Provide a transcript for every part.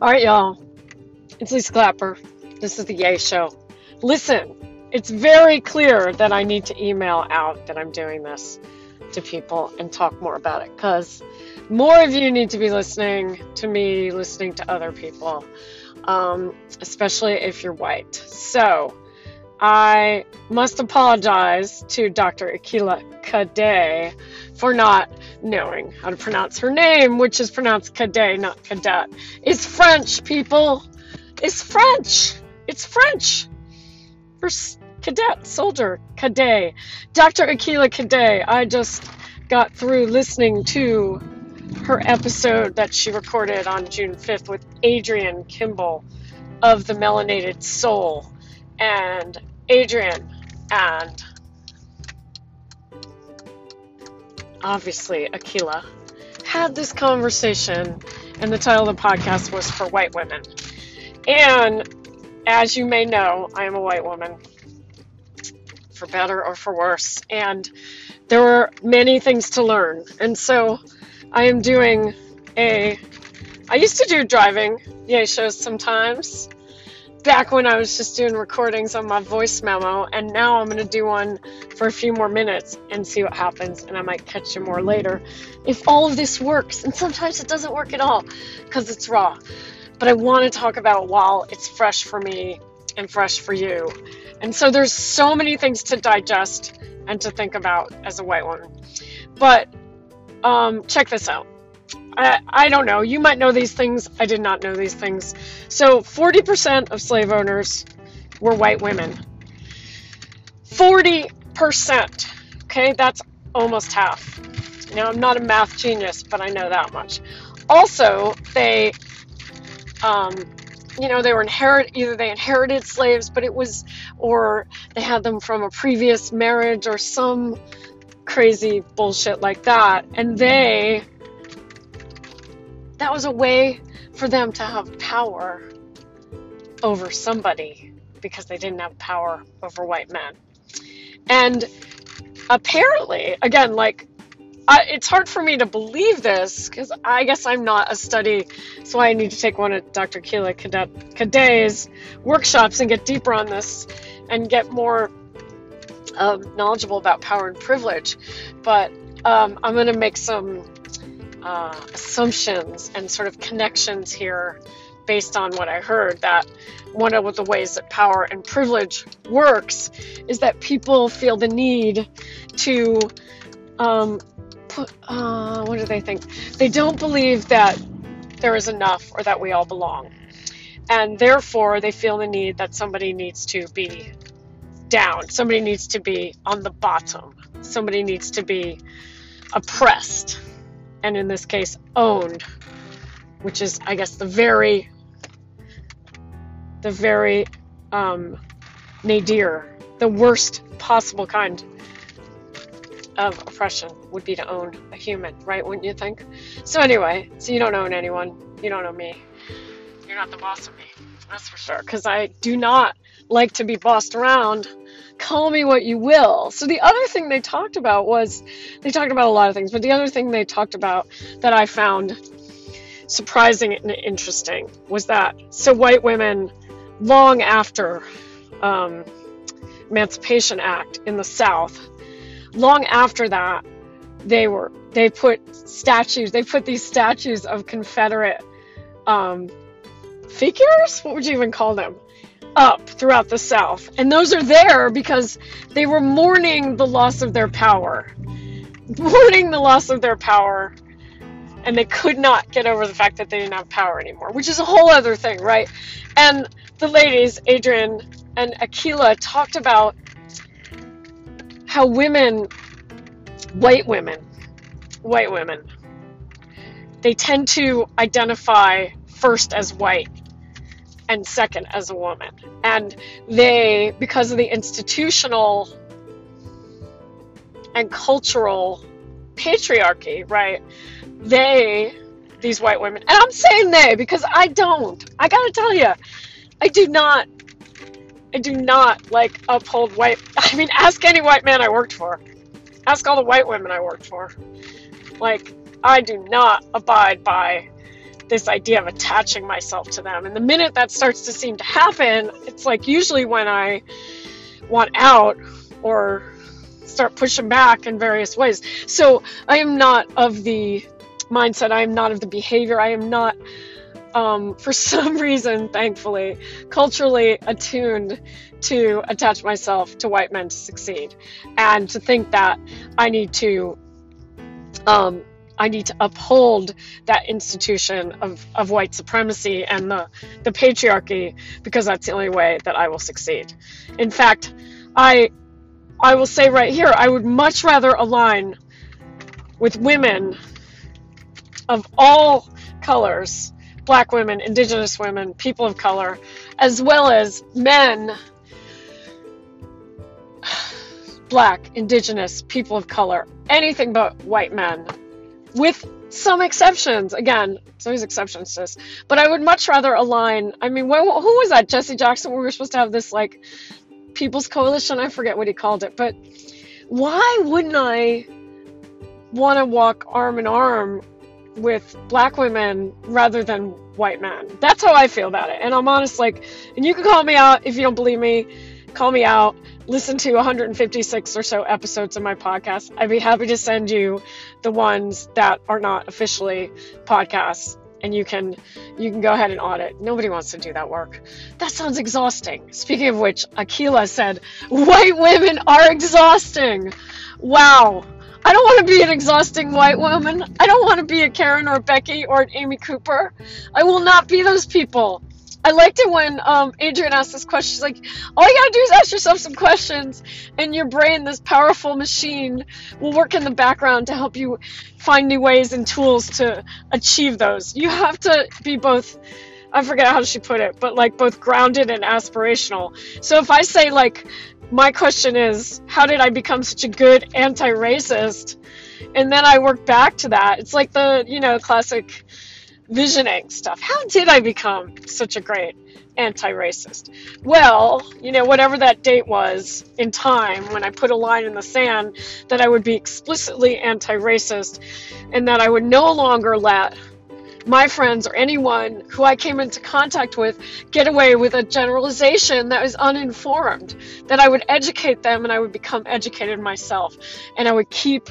All right, y'all. It's Lisa Clapper. This is the Yay Show. Listen, it's very clear that I need to email out that I'm doing this to people and talk more about it because more of you need to be listening to me, listening to other people, um, especially if you're white. So, I must apologize to Dr. Akilah Cadet for not knowing how to pronounce her name, which is pronounced Cadet, not Cadet. It's French, people. It's French. It's French. For cadet, soldier, Cadet. Dr. Akilah Cadet. I just got through listening to her episode that she recorded on June 5th with Adrienne Kimball of the Melanated Soul. And Adrienne and obviously Akilah had this conversation, and the title of the podcast was For White Women. And as you may know, I am a white woman, for better or for worse. And there were many things to learn. And so I am doing a. I used to do driving yay shows sometimes back when I was just doing recordings on my voice memo, and now I'm going to do one for a few more minutes and see what happens, and I might catch you more later if all of this works. And sometimes it doesn't work at all because it's raw. But I want to talk about while it's fresh for me and fresh for you. And so there's so many things to digest and to think about as a white woman. But um, check this out. I, I don't know. You might know these things. I did not know these things. So 40% of slave owners were white women. 40%. Okay, that's almost half. Now, I'm not a math genius, but I know that much. Also, they, um, you know, they were inherit either they inherited slaves, but it was, or they had them from a previous marriage or some crazy bullshit like that, and they that was a way for them to have power over somebody because they didn't have power over white men. And apparently, again, like, I, it's hard for me to believe this because I guess I'm not a study, so I need to take one of Dr. Keela Cadet's workshops and get deeper on this and get more um, knowledgeable about power and privilege. But um, I'm going to make some uh, assumptions and sort of connections here based on what I heard that one of the ways that power and privilege works is that people feel the need to um, put, uh, what do they think? They don't believe that there is enough or that we all belong. And therefore, they feel the need that somebody needs to be down, somebody needs to be on the bottom, somebody needs to be oppressed and in this case owned, which is, I guess, the very, the very um, nadir, the worst possible kind of oppression would be to own a human, right? Wouldn't you think? So anyway, so you don't own anyone. You don't own me. You're not the boss of me. That's for sure. Because I do not like to be bossed around call me what you will. So the other thing they talked about was they talked about a lot of things, but the other thing they talked about that I found surprising and interesting was that so white women long after um, Emancipation Act in the South, long after that, they were they put statues. They put these statues of Confederate um, figures. What would you even call them? Up throughout the South. And those are there because they were mourning the loss of their power. Mourning the loss of their power. And they could not get over the fact that they didn't have power anymore, which is a whole other thing, right? And the ladies, Adrienne and Akilah, talked about how women, white women, white women, they tend to identify first as white and second as a woman. And they, because of the institutional and cultural patriarchy, right? They, these white women, and I'm saying they because I don't. I gotta tell you, I do not. I do not like uphold white. I mean, ask any white man I worked for. Ask all the white women I worked for. Like, I do not abide by this idea of attaching myself to them. And the minute that starts to seem to happen, it's like usually when I want out or start pushing back in various ways. So I am not of the mindset, I am not of the behavior, I am not. Um, for some reason, thankfully, culturally attuned to attach myself to white men to succeed and to think that I need to um, I need to uphold that institution of, of white supremacy and the, the patriarchy because that's the only way that I will succeed. In fact, I I will say right here, I would much rather align with women of all colors black women, indigenous women, people of color, as well as men black, indigenous, people of color, anything but white men, with some exceptions. Again, there's always exceptions this, but I would much rather align. I mean, who was that? Jesse Jackson. We were supposed to have this like People's Coalition. I forget what he called it, but why wouldn't I want to walk arm in arm with black women rather than white men? That's how I feel about it. And I'm honest, like, and you can call me out if you don't believe me. Call me out listen to 156 or so episodes of my podcast. I'd be happy to send you the ones that are not officially podcasts and you can you can go ahead and audit. Nobody wants to do that work. That sounds exhausting. Speaking of which, Akilah said, "White women are exhausting." Wow. I don't want to be an exhausting white woman. I don't want to be a Karen or a Becky or an Amy Cooper. I will not be those people. I liked it when um, Adrienne asked this question. She's like, all you gotta do is ask yourself some questions, and your brain, this powerful machine, will work in the background to help you find new ways and tools to achieve those. You have to be both. I forget how she put it, but like both grounded and aspirational. So if I say like, my question is, how did I become such a good anti-racist? And then I work back to that. It's like the you know classic visioning stuff. How did I become such a great anti racist? Well, you know, whatever that date was in time when I put a line in the sand that I would be explicitly anti racist and that I would no longer let my friends or anyone who I came into contact with get away with a generalization that was uninformed. That I would educate them and I would become educated myself. And I would keep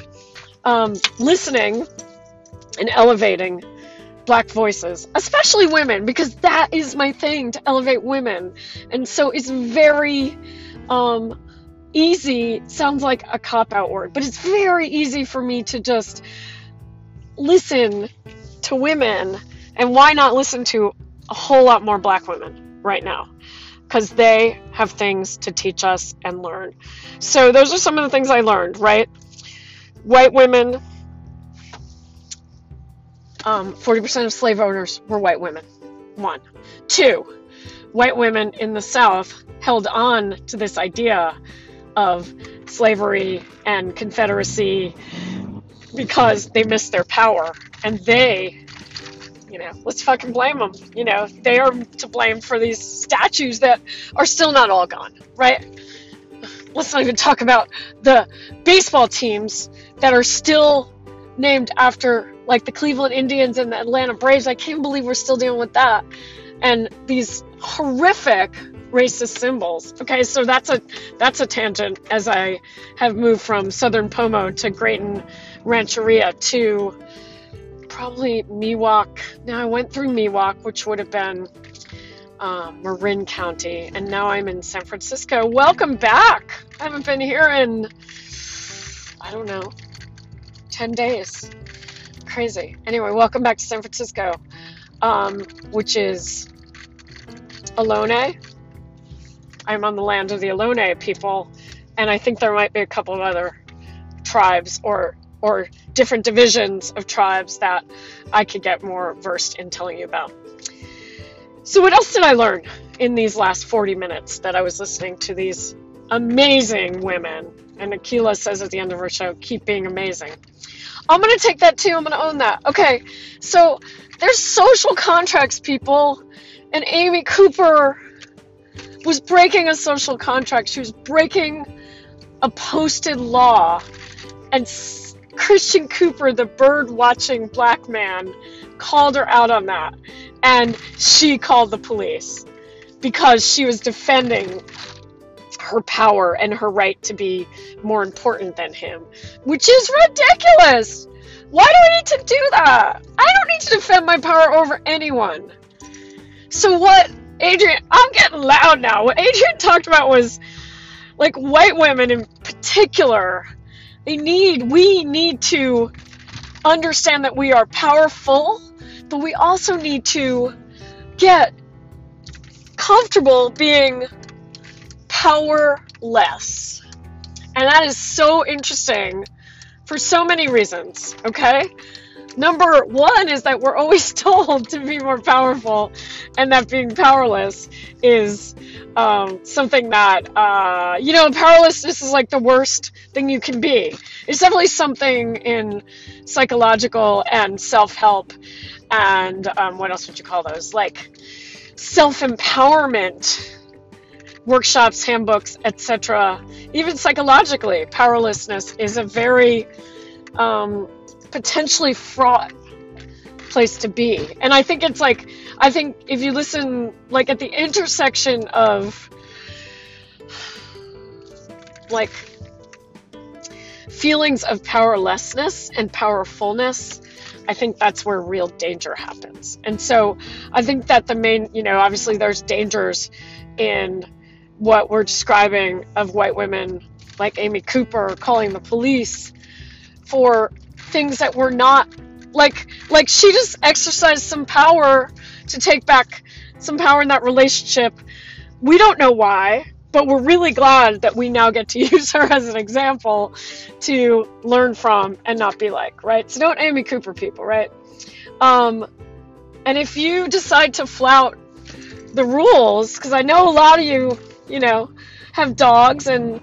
um, listening and elevating black voices, especially women, because that is my thing to elevate women. And so it's very um, easy, sounds like a cop out word, but it's very easy for me to just listen to women. And why not listen to a whole lot more black women right now? Because they have things to teach us and learn. So, those are some of the things I learned, right? White women um, 40% of slave owners were white women. One. Two, white women in the South held on to this idea of slavery and Confederacy because they missed their power. And they, you know, let's fucking blame them. You know, they are to blame for these statues that are still not all gone, right? Let's not even talk about the baseball teams that are still named after like the Cleveland Indians and the Atlanta Braves. I can't believe we're still dealing with that. And these horrific racist symbols. Okay, so that's a that's a tangent as I have moved from Southern Pomo to Graton Rancheria to probably Miwok. Now I went through Miwok, which would have been um, Marin County, and now I'm in San Francisco. Welcome back. I haven't been here in I don't know 10 days. Crazy. Anyway, welcome back to San Francisco, um, which is Ohlone. I'm on the land of the Ohlone people, and I think there might be a couple of other tribes or or different divisions of tribes that I could get more versed in telling you about. So, what else did I learn in these last 40 minutes that I was listening to these amazing women? And Akilah says at the end of her show, keep being amazing. I'm gonna take that too. I'm gonna own that. Okay, so there's social contracts, people, and Amy Cooper was breaking a social contract. She was breaking a posted law and Christian Cooper, the bird watching black man, called her out on that. And she called the police because she was defending her power and her right to be more important than him, which is ridiculous. Why do I need to do that? I don't need to defend my power over anyone. So, what Adrienne, I'm getting loud now. What Adrienne talked about was like white women in particular. They need, we need to understand that we are powerful, but we also need to get comfortable being powerless. And that is so interesting for so many reasons, okay? Number one is that we're always told to be more powerful, and that being powerless is um, something that, uh, you know, powerlessness is like the worst thing you can be. It's definitely something in psychological and self help, and um, what else would you call those? Like self empowerment workshops, handbooks, etc. Even psychologically, powerlessness is a very um, potentially fraught place to be. And I think it's like, I think if you listen, like at the intersection of like feelings of powerlessness and powerfulness, I think that's where real danger happens. And so I think that the main, you know, obviously there's dangers in what we're describing of white women like Amy Cooper calling the police for things that were not like like she just exercised some power to take back some power in that relationship. We don't know why, but we're really glad that we now get to use her as an example to learn from and not be like, right? So don't Amy Cooper people, right? Um, and if you decide to flout the rules, because I know a lot of you you know, have dogs and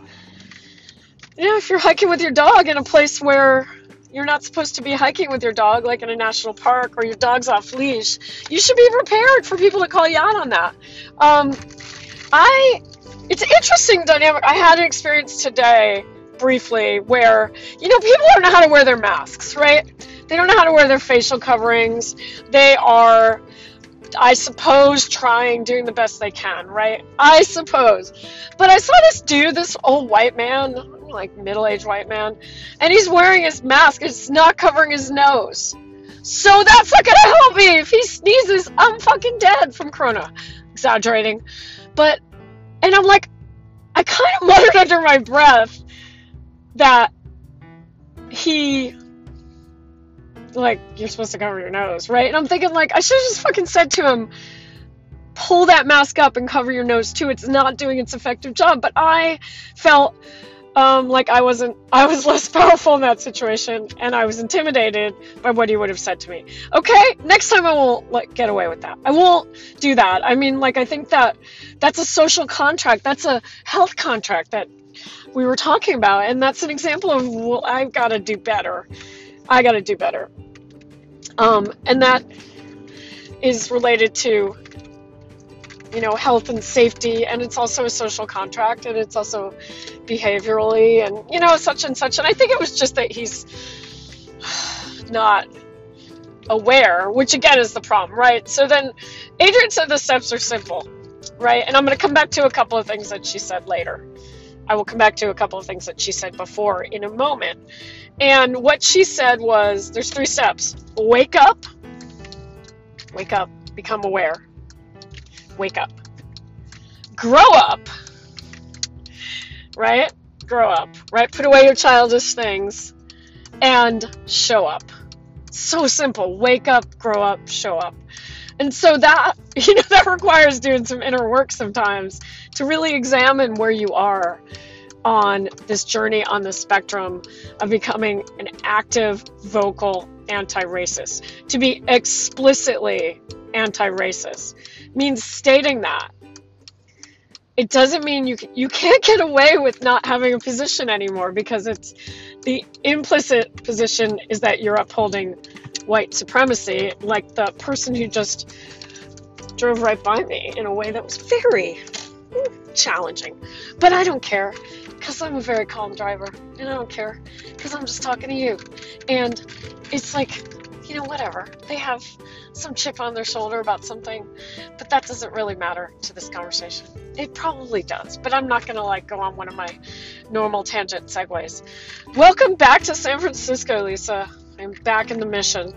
you know, if you're hiking with your dog in a place where you're not supposed to be hiking with your dog, like in a national park or your dog's off leash, you should be prepared for people to call you out on that. Um, I, it's interesting dynamic. I had an experience today briefly where, you know, people don't know how to wear their masks, right? They don't know how to wear their facial coverings. They are I suppose, trying, doing the best they can, right? I suppose. But I saw this dude, this old white man, like middle aged white man, and he's wearing his mask. It's not covering his nose. So that's not gonna help me. If he sneezes, I'm fucking dead from Corona. Exaggerating. But, and I'm like, I kind of muttered under my breath that he like you're supposed to cover your nose, right? And I'm thinking like I should have just fucking said to him, pull that mask up and cover your nose too. It's not doing its effective job. But I felt um, like I wasn't, I was less powerful in that situation, and I was intimidated by what he would have said to me. Okay, next time I won't like get away with that. I won't do that. I mean, like I think that that's a social contract. That's a health contract that we were talking about, and that's an example of well, I've got to do better. I got to do better. Um, and that is related to, you know, health and safety, and it's also a social contract, and it's also behaviorally, and, you know, such and such. And I think it was just that he's not aware, which again is the problem, right? So then Adrienne said the steps are simple, right? And I'm going to come back to a couple of things that she said later. I will come back to a couple of things that she said before in a moment. And what she said was there's three steps wake up, wake up, become aware, wake up, grow up, right? Grow up, right? Put away your childish things and show up. So simple. Wake up, grow up, show up. And so that, you know, that requires doing some inner work sometimes to really examine where you are on this journey on the spectrum of becoming an active, vocal anti racist. To be explicitly anti racist means stating that. It doesn't mean you, you can't get away with not having a position anymore because it's the implicit position is that you're upholding white supremacy, like the person who just drove right by me in a way that was very challenging. But I don't care because I'm a very calm driver and I don't care because I'm just talking to you. And it's like, you know, whatever. They have some chip on their shoulder about something, but that doesn't really matter to this conversation. It probably does, but I'm not going to like go on one of my normal tangent segues. Welcome back to San Francisco, Lisa. I'm back in the mission.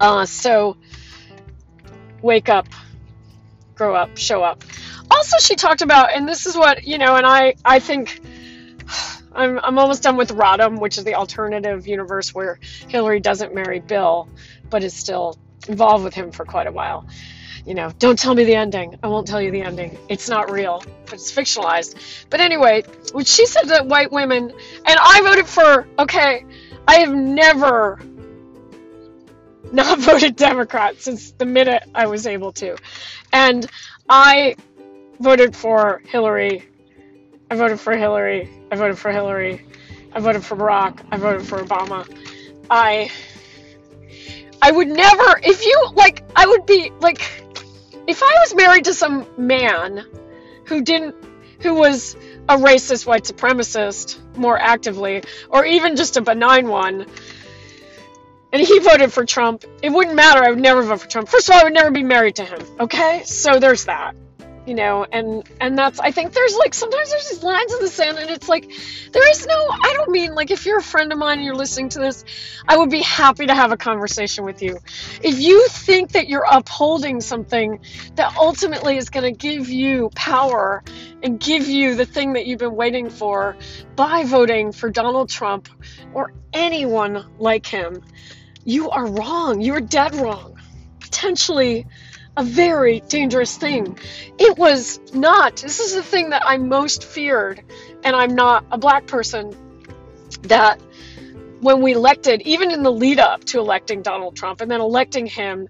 Uh, so, wake up, grow up, show up. Also, she talked about, and this is what you know, and I, I think I'm, I'm almost done with Rodham, which is the alternative universe where Hillary doesn't marry Bill, but is still involved with him for quite a while. You know, don't tell me the ending. I won't tell you the ending. It's not real, but it's fictionalized. But anyway, when she said that white women, and I voted for, okay, I have never not voted Democrat since the minute I was able to. And I voted for Hillary. I voted for Hillary. I voted for Hillary. I voted for Barack. I voted for Obama. I I would never if you like I would be like if I was married to some man who didn't who was a racist white supremacist more actively or even just a benign one and he voted for Trump, it wouldn't matter. I would never vote for Trump. First of all, I would never be married to him. Okay, so there's that. You know, and and that's I think there's like sometimes there's these lines in the sand, and it's like there is no. I don't mean like if you're a friend of mine and you're listening to this, I would be happy to have a conversation with you. If you think that you're upholding something that ultimately is going to give you power and give you the thing that you've been waiting for by voting for Donald Trump or anyone like him, you are wrong. You are dead wrong. Potentially a very dangerous thing. It was not. This is the thing that I most feared, and I'm not a black person, that when we elected, even in the lead up to electing Donald Trump and then electing him,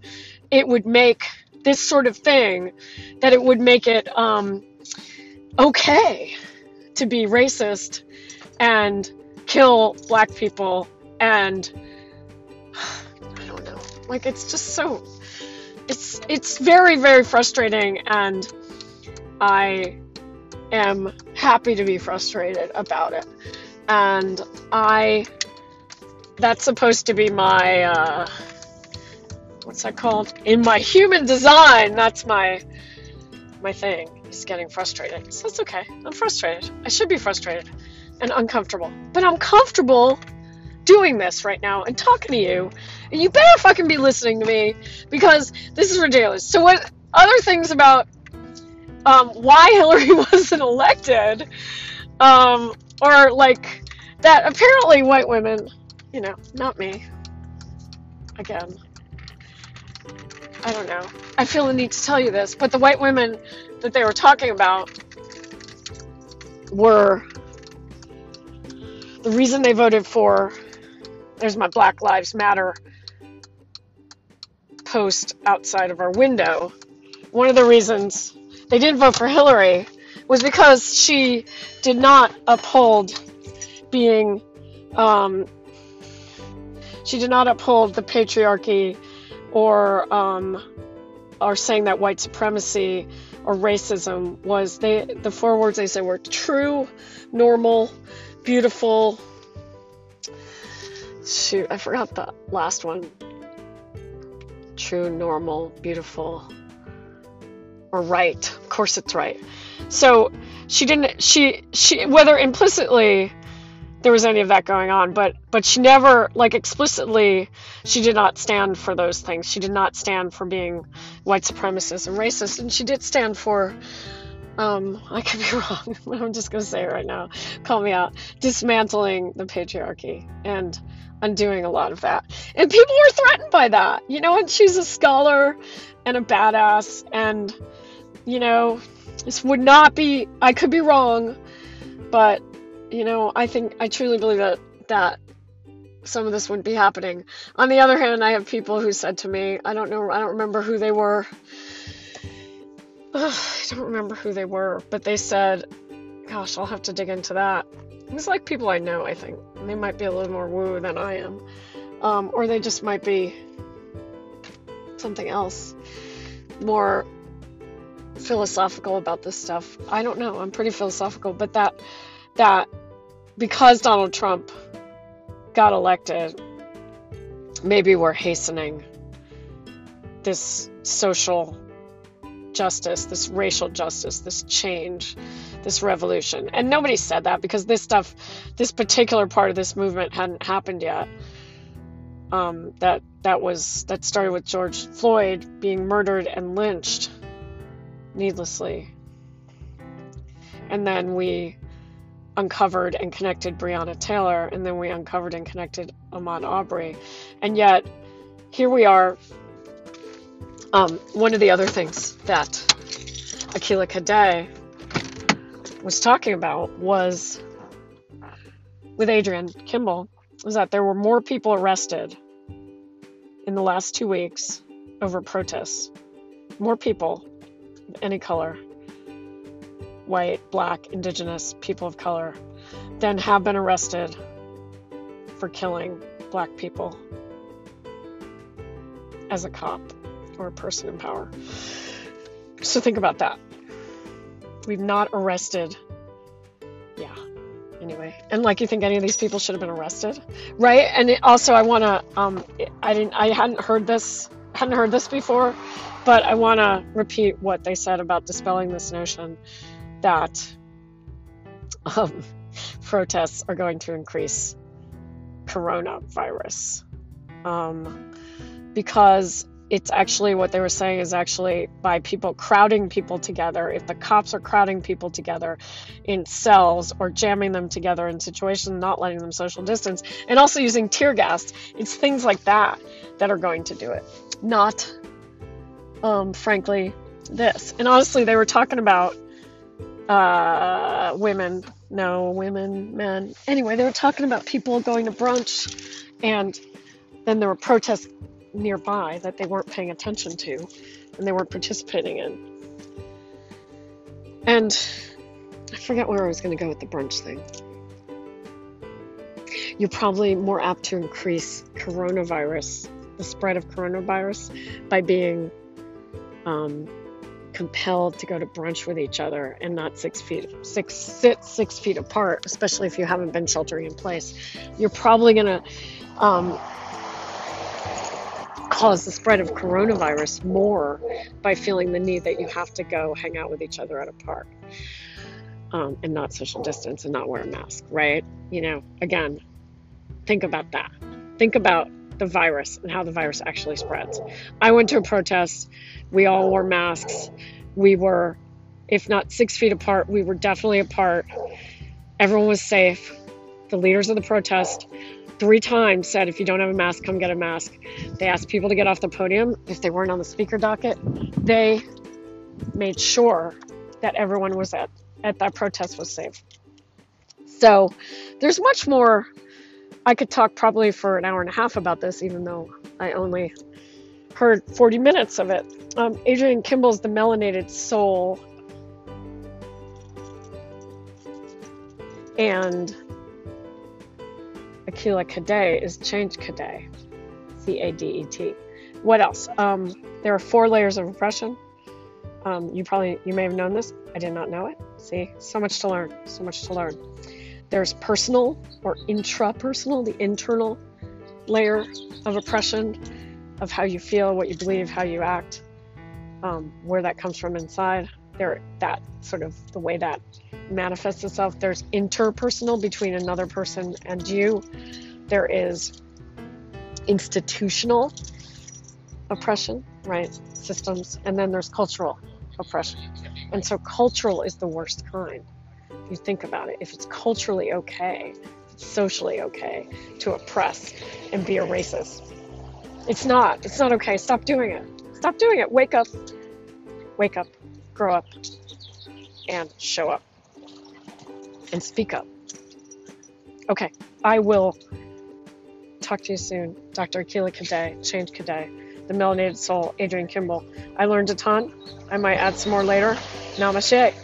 it would make this sort of thing, that it would make it um, okay to be racist and kill black people and I don't know. Like it's just so it's it's very very frustrating and I am happy to be frustrated about it. And I that's supposed to be my uh what's that called? In my human design, that's my my thing is getting frustrated. So that's okay. I'm frustrated. I should be frustrated and uncomfortable. But I'm comfortable doing this right now and talking to you. And you better fucking be listening to me because this is ridiculous. So, what other things about um, why Hillary wasn't elected, um, or like that apparently white women, you know, not me, again. I don't know. I feel the need to tell you this, but the white women that they were talking about were the reason they voted for there's my Black Lives Matter post outside of our window. One of the reasons they didn't vote for Hillary was because she did not uphold being, um, she did not uphold the patriarchy or, um, or saying that white supremacy or racism was they the four words they said were true, normal, beautiful, shoot, I forgot the last one. True, normal, beautiful, or right. Of course, it's right. So she didn't. She she whether implicitly there was any of that going on, but but she never like explicitly she did not stand for those things. She did not stand for being white supremacist and racist, and she did stand for. Um, I could be wrong. I'm just gonna say it right now. Call me out. Dismantling the patriarchy and undoing a lot of that. And people were threatened by that, you know, and she's a scholar and a badass, and, you know, this would not be, I could be wrong, but, you know, I think, I truly believe that, that some of this wouldn't be happening. On the other hand, I have people who said to me, I don't know, I don't remember who they were. Ugh, I don't remember who they were, but they said, gosh, I'll have to dig into that. It's like people I know, I think. They might be a little more woo than I am. Um, or they just might be something else. More philosophical about this stuff. I don't know. I'm pretty philosophical, but that that because Donald Trump got elected, maybe we're hastening this social justice, this racial justice, this change, this revolution. And nobody said that because this stuff, this particular part of this movement hadn't happened yet. Um, that that was that started with George Floyd being murdered and lynched needlessly, and then we uncovered and connected Breonna Taylor, and then we uncovered and connected Ahmaud Arbery, and yet here we are. Um, one of the other things that Akilah Cadet was talking about was with Adrienne Kimball was that there were more people arrested in the last two weeks over protests. More people of any color white, black, indigenous, people of color than have been arrested for killing black people as a cop or a person in power. So think about that. We've not arrested. Yeah. Anyway, and like you think any of these people should have been arrested, right? And it, also, I want to. Um, I didn't. I hadn't heard this. Hadn't heard this before, but I want to repeat what they said about dispelling this notion that um, protests are going to increase coronavirus. Um, because it's actually what they were saying is actually by people crowding people together. If the cops are crowding people together in cells or jamming them together in situations, not letting them social distance, and also using tear gas, it's things like that that are going to do it. Not, um, frankly, this. And honestly, they were talking about uh, women. No, women, men. Anyway, they were talking about people going to brunch and then there were protests nearby that they weren't paying attention to and they weren't participating in. And I forget where I was going to go with the brunch thing. You're probably more apt to increase coronavirus, the spread of coronavirus, by being um, compelled to go to brunch with each other and not six feet six sit six feet apart, especially if you haven't been sheltering in place. You're probably going to um, cause the spread of coronavirus more by feeling the need that you have to go hang out with each other at a park um, and not social distance and not wear a mask, right? You know, again, think about that. Think about the virus and how the virus actually spreads. I went to a protest. We all wore masks. We were, if not six feet apart, we were definitely apart. Everyone was safe. The leaders of the protest three times said, if you don't have a mask, come get a mask. They asked people to get off the podium if they weren't on the speaker docket. They made sure that everyone was at, at that protest was safe. So there's much more. I could talk probably for an hour and a half about this, even though I only heard 40 minutes of it. Um, Adrienne Kimball's The Melanated Soul. And Akilah Cadet is Change Cadet, C A D E T. What else? Um, there are four layers of oppression. Um, you probably you may have known this. I did not know it. See, so much to learn. So much to learn. There's personal or intrapersonal, the internal layer of oppression, of how you feel, what you believe, how you act, um, where that comes from inside. There, that sort of the way that manifests itself. There's interpersonal between another person and you. There is institutional oppression, right? Systems. And then there's cultural oppression. And so cultural is the worst kind. If you think about it, if it's culturally okay, socially okay to oppress and be a racist. It's not. It's not okay. Stop doing it. Stop doing it. Wake up. Wake up. Grow up. And show up and speak up. Okay, I will talk to you soon. Dr. Akilah Cadet, Change Cadet, The Melanated Soul, Adrienne Kimball. I learned a ton. I might add some more later. Namaste.